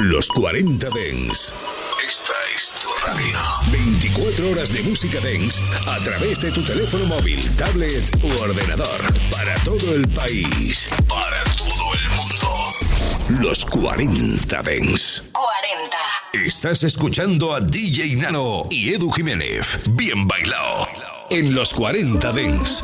Los 40 Dens. Esta es tu radio. 24 horas de música Dens a través de tu teléfono móvil, tablet u ordenador. Para todo el país. Para todo el mundo. Los 40 Dens. 40. Estás escuchando a DJ Nano y Edu Jiménez. Bien bailado. En los 40 Dens.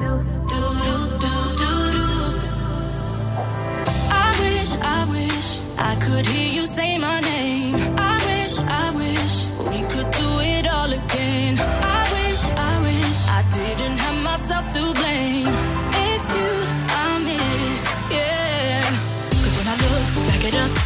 I wish, I wish I could hear you say my name. I wish, I wish we could do it all again. I wish, I wish I didn't have myself to blame. It's you I miss, yeah. Cause when I look back at us,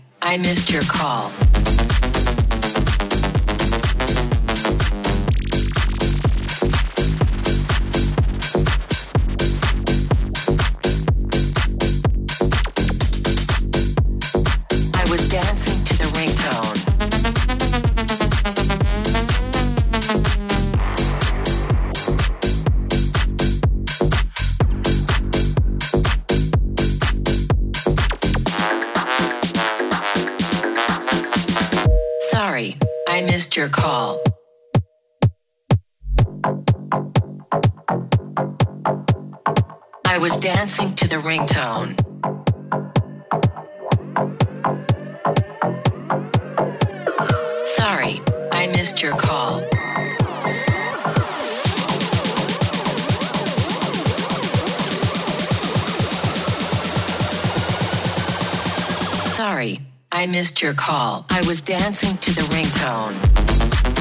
I missed your call. dancing to the ringtone. Sorry, I missed your call. Sorry, I missed your call. I was dancing to the ringtone.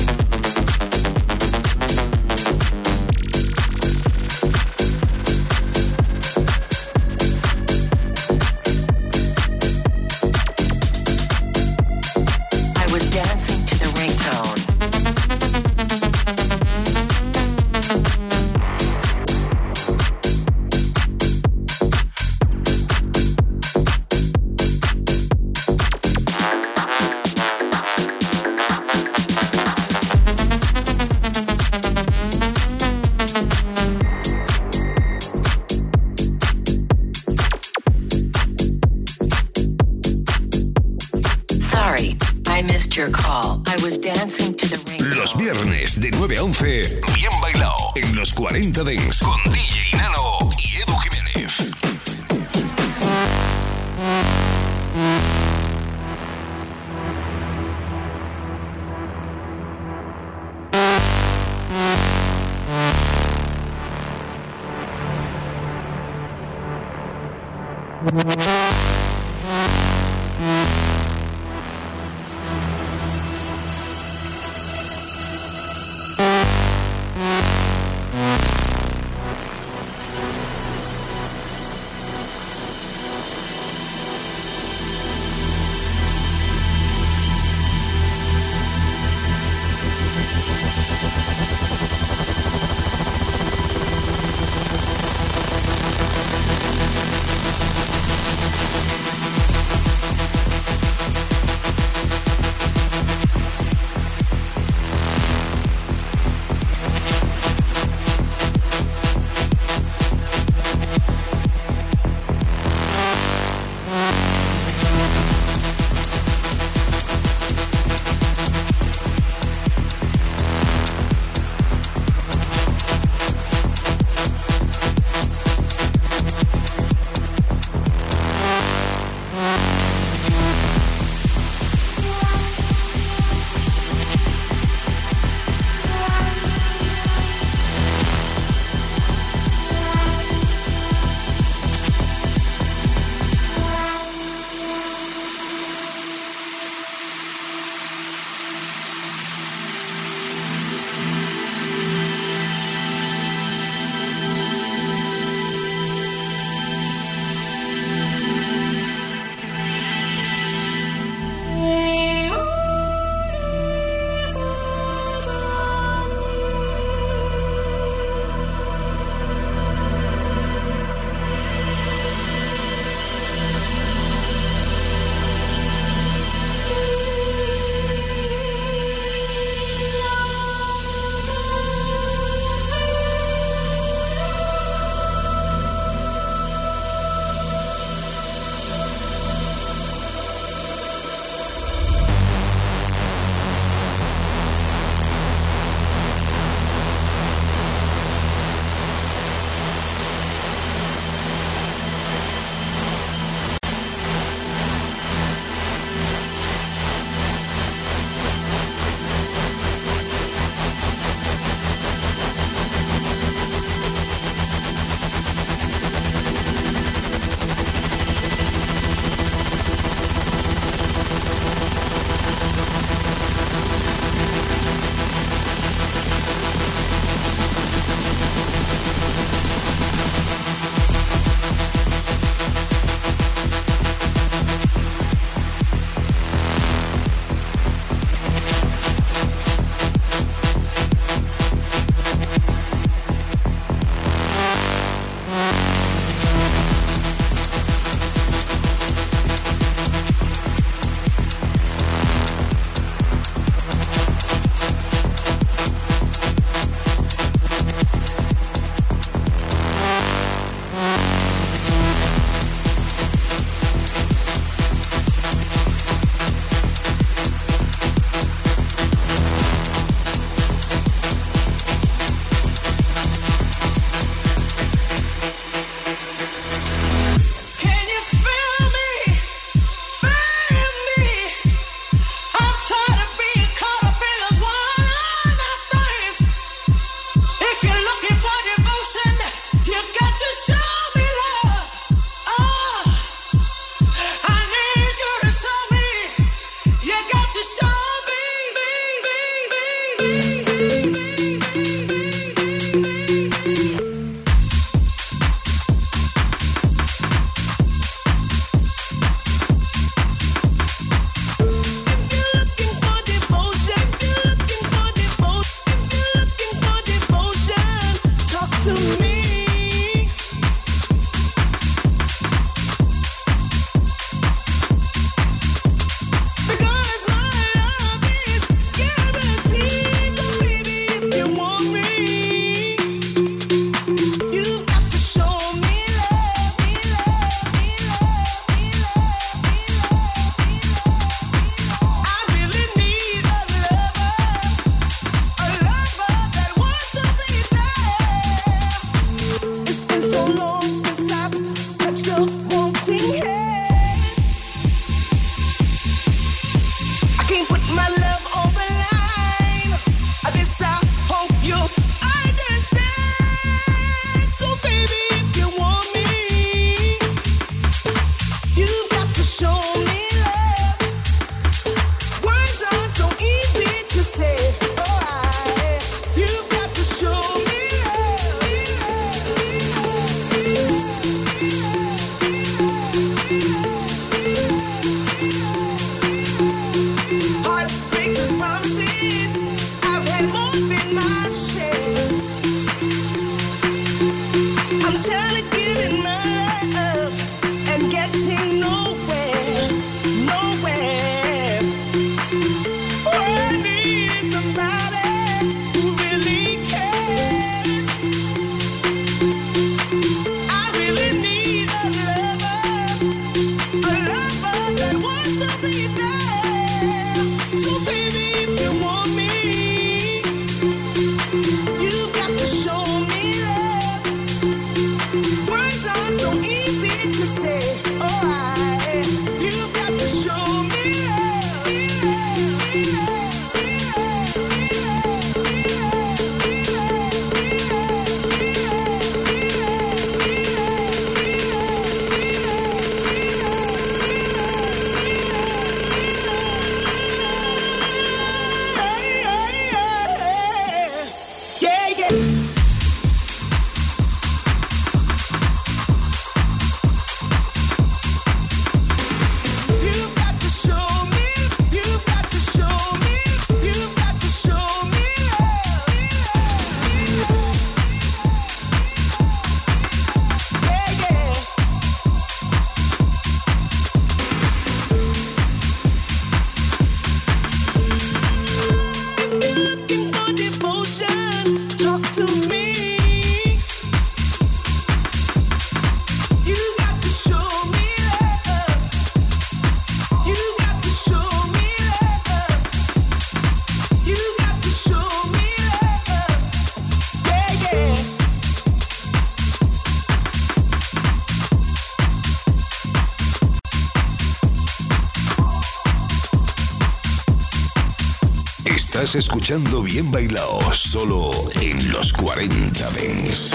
Escuchando Bien Bailao, solo en los 40 Dents.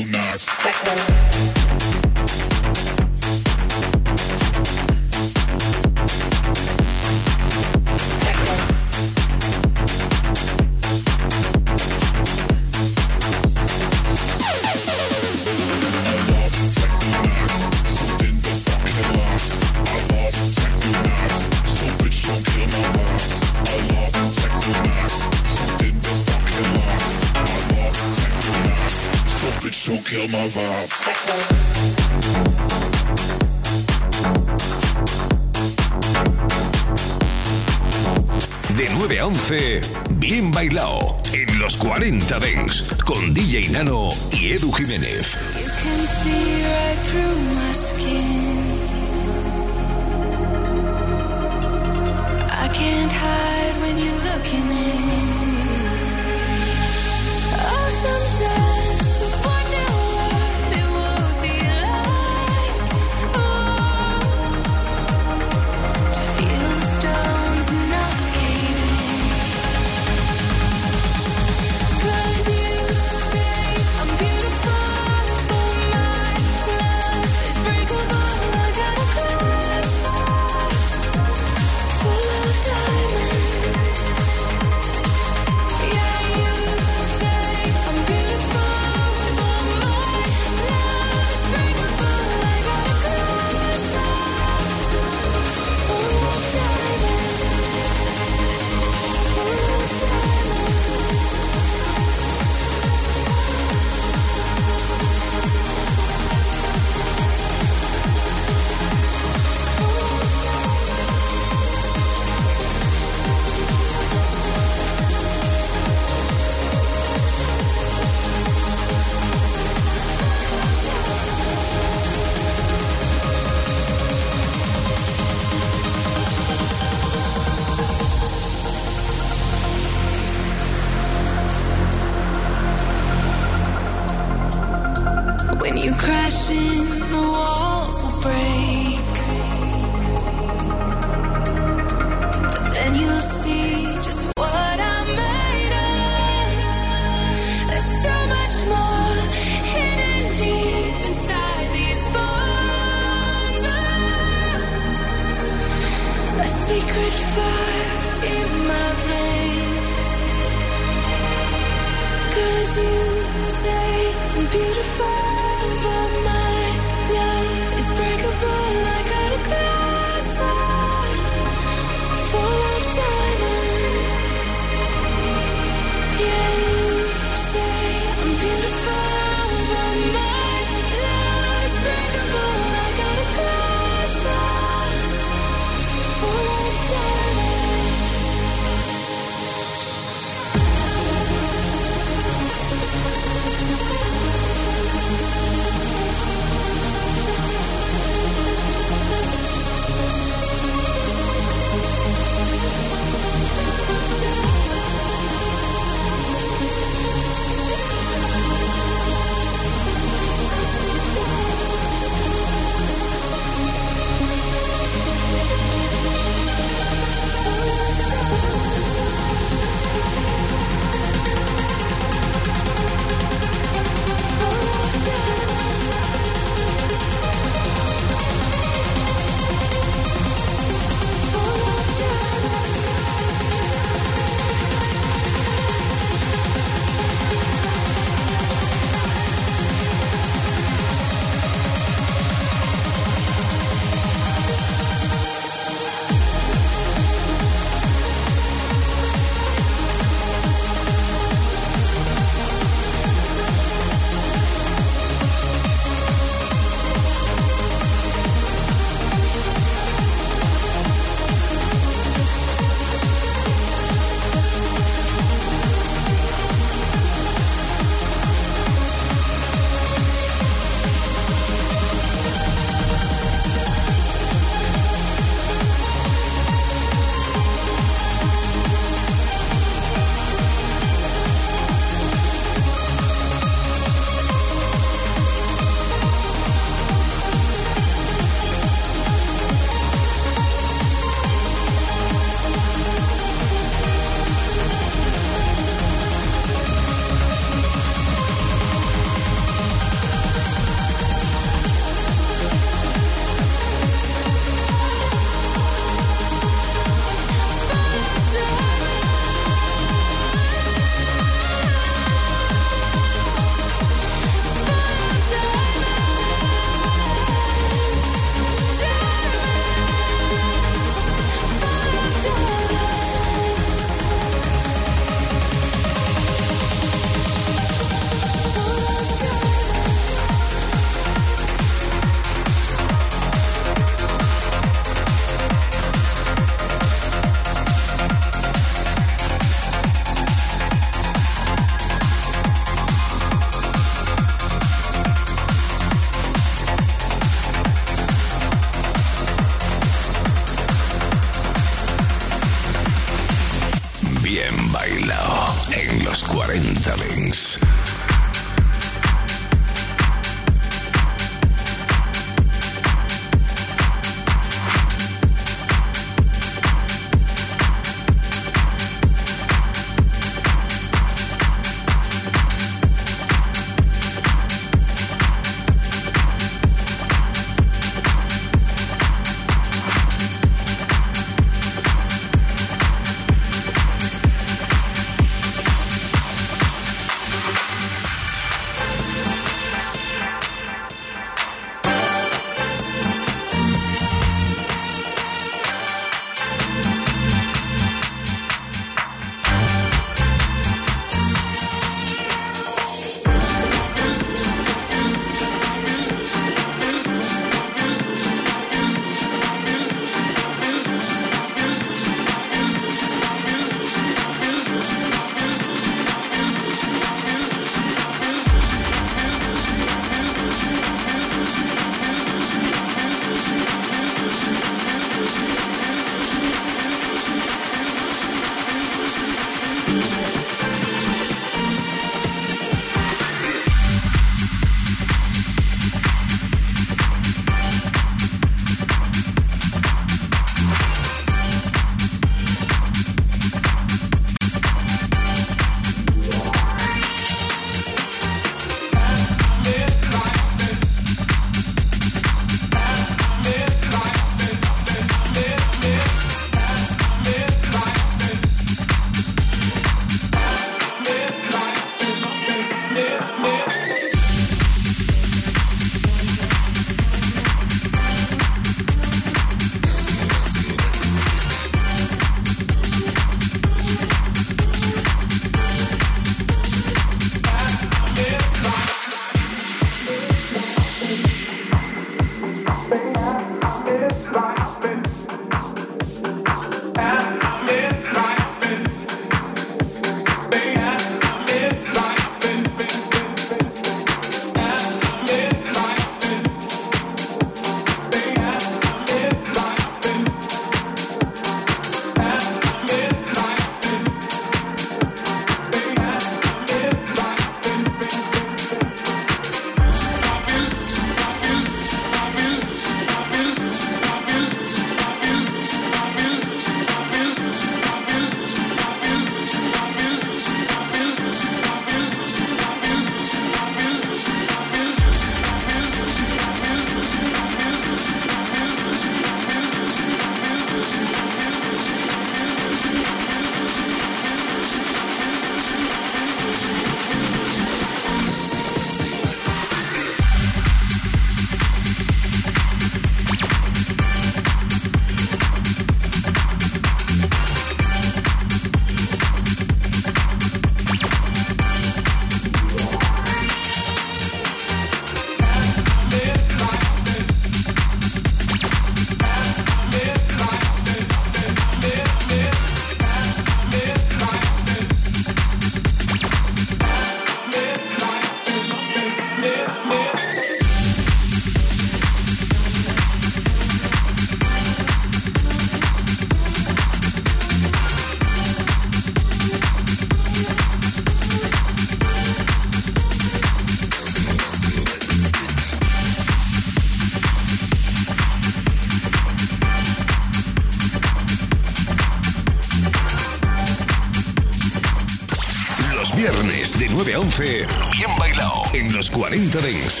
23.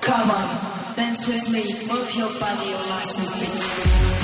Los 40 Dents. with me, move your body, your license.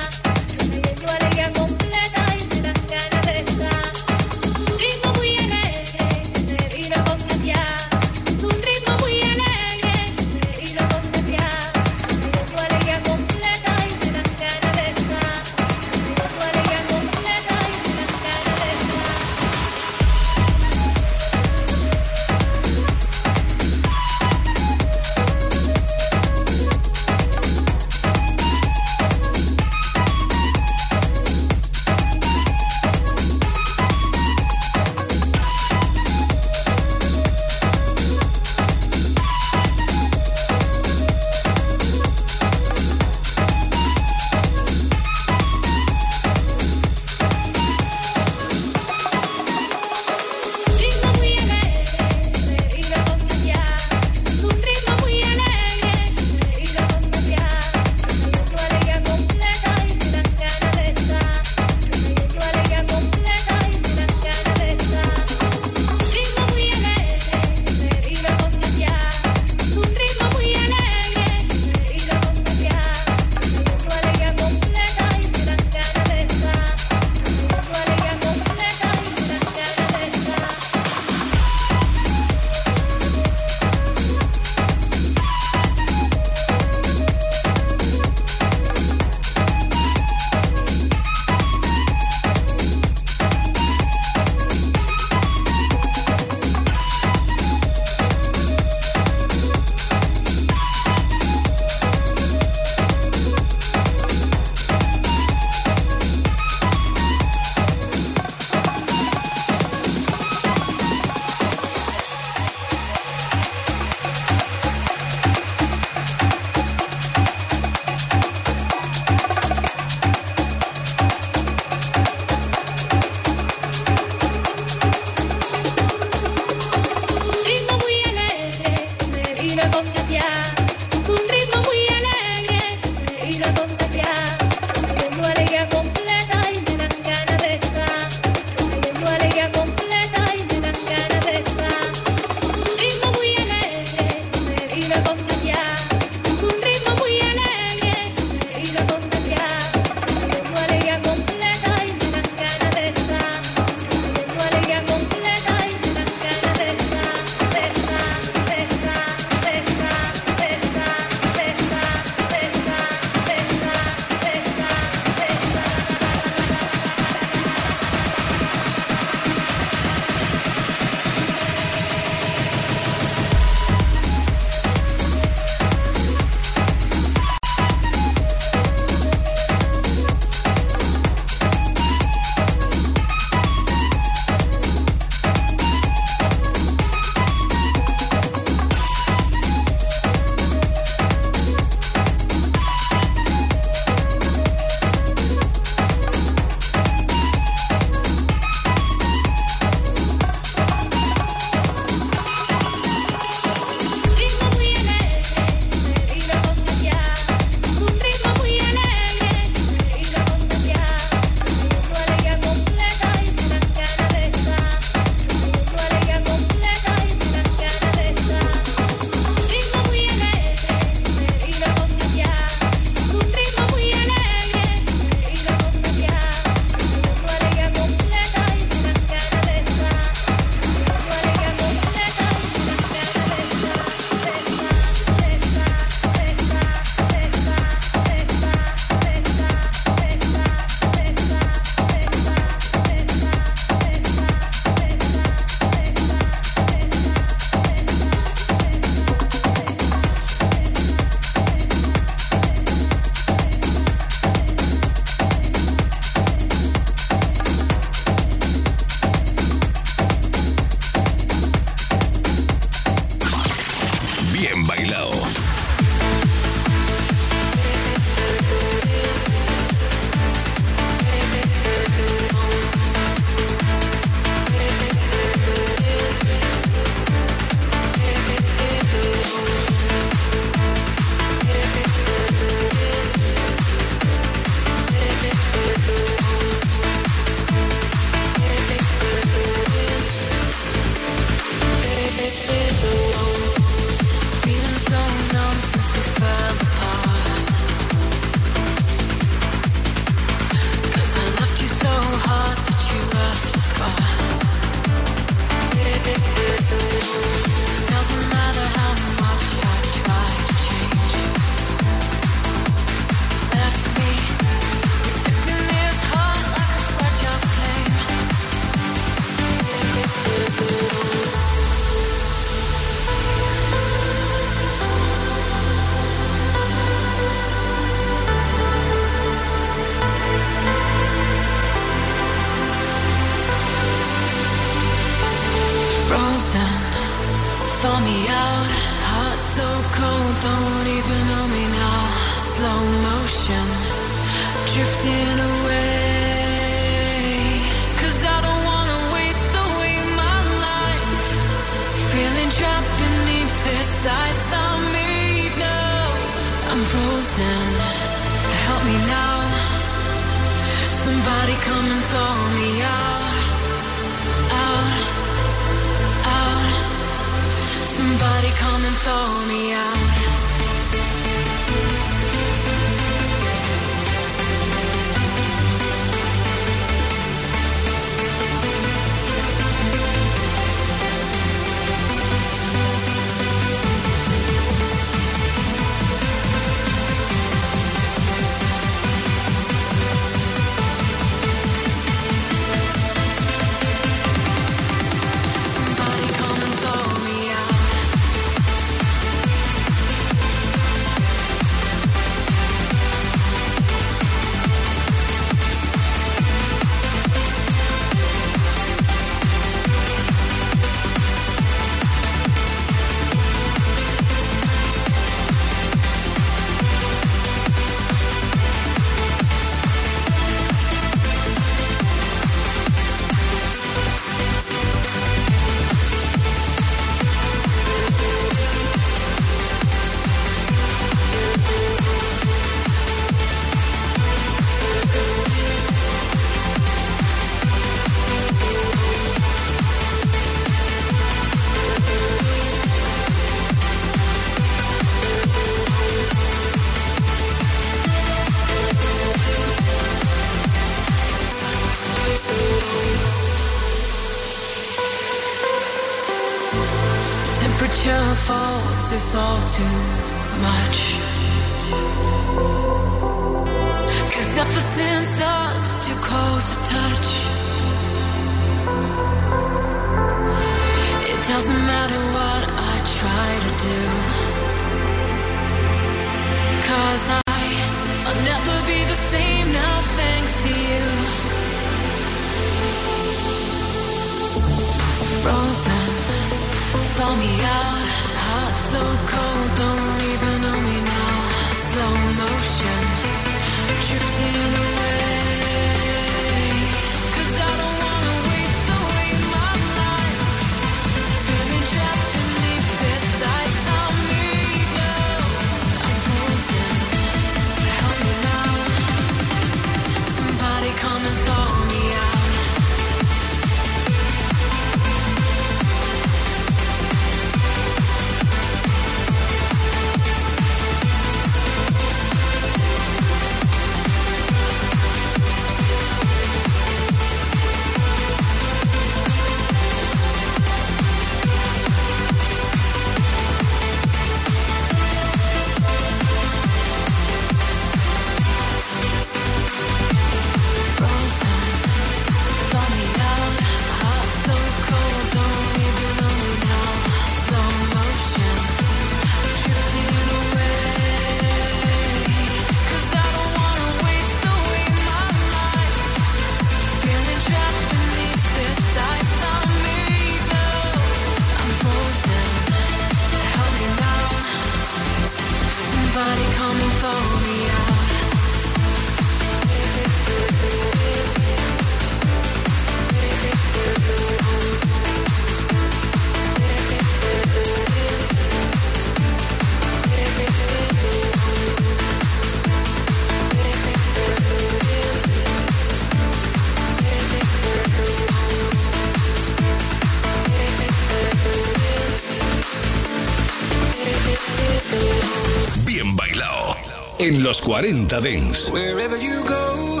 en los 40 Dents. Wherever you go,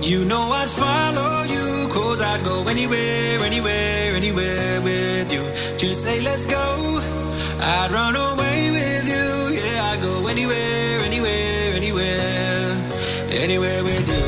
you know I'd follow you, cause I'd go anywhere, anywhere, anywhere with you. Just say let's go, I'd run away with you, yeah, I'd go anywhere, anywhere, anywhere, anywhere with you.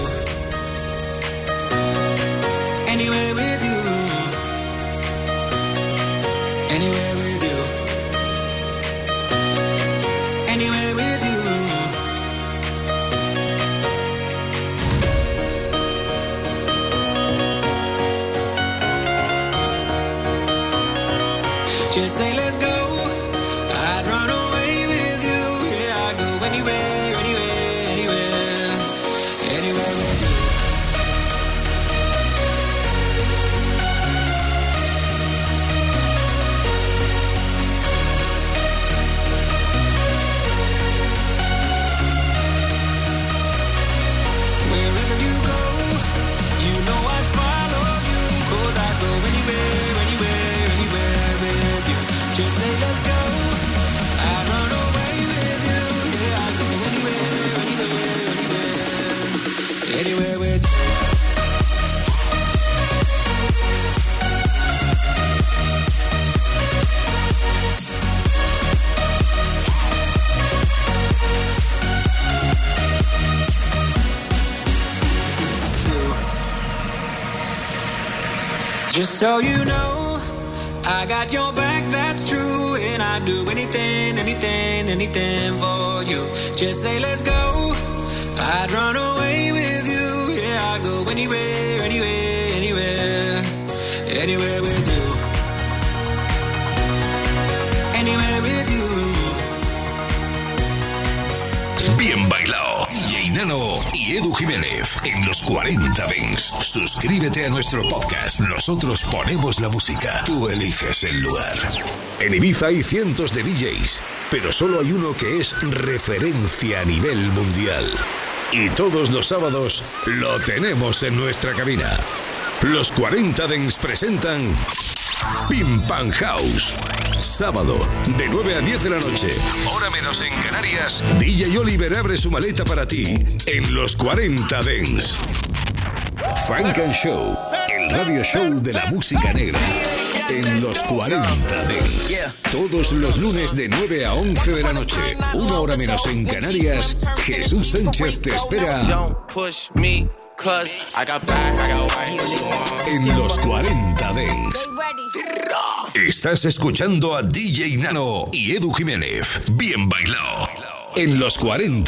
So you know, I got your back, that's true. And I'd do anything, anything, anything for you. Just say, let's go. I'd run away with you. Yeah, I'd go anywhere, anywhere, anywhere, anywhere with you. Y Edu Jiménez en los 40 Dents. Suscríbete a nuestro podcast. Nosotros ponemos la música. Tú eliges el lugar. En Ibiza hay cientos de DJs, pero solo hay uno que es referencia a nivel mundial. Y todos los sábados lo tenemos en nuestra cabina. Los 40 Dents presentan Pim Pam House. Sábado, de 9 a 10 de la noche. Hora menos en Canarias. DJ Oliver abre su maleta para ti en los 40 Dents. Funk and Show, el radio show de la música negra. En los 40 Dents. Todos los lunes de 9 a 11 de la noche. Una hora menos en Canarias. Jesús Sánchez te espera Don't push me, cause I got black, I got white, what you want? en los 40 Dents. Estás escuchando a DJ Nano y Edu Jiménez. Bien bailado. En los 40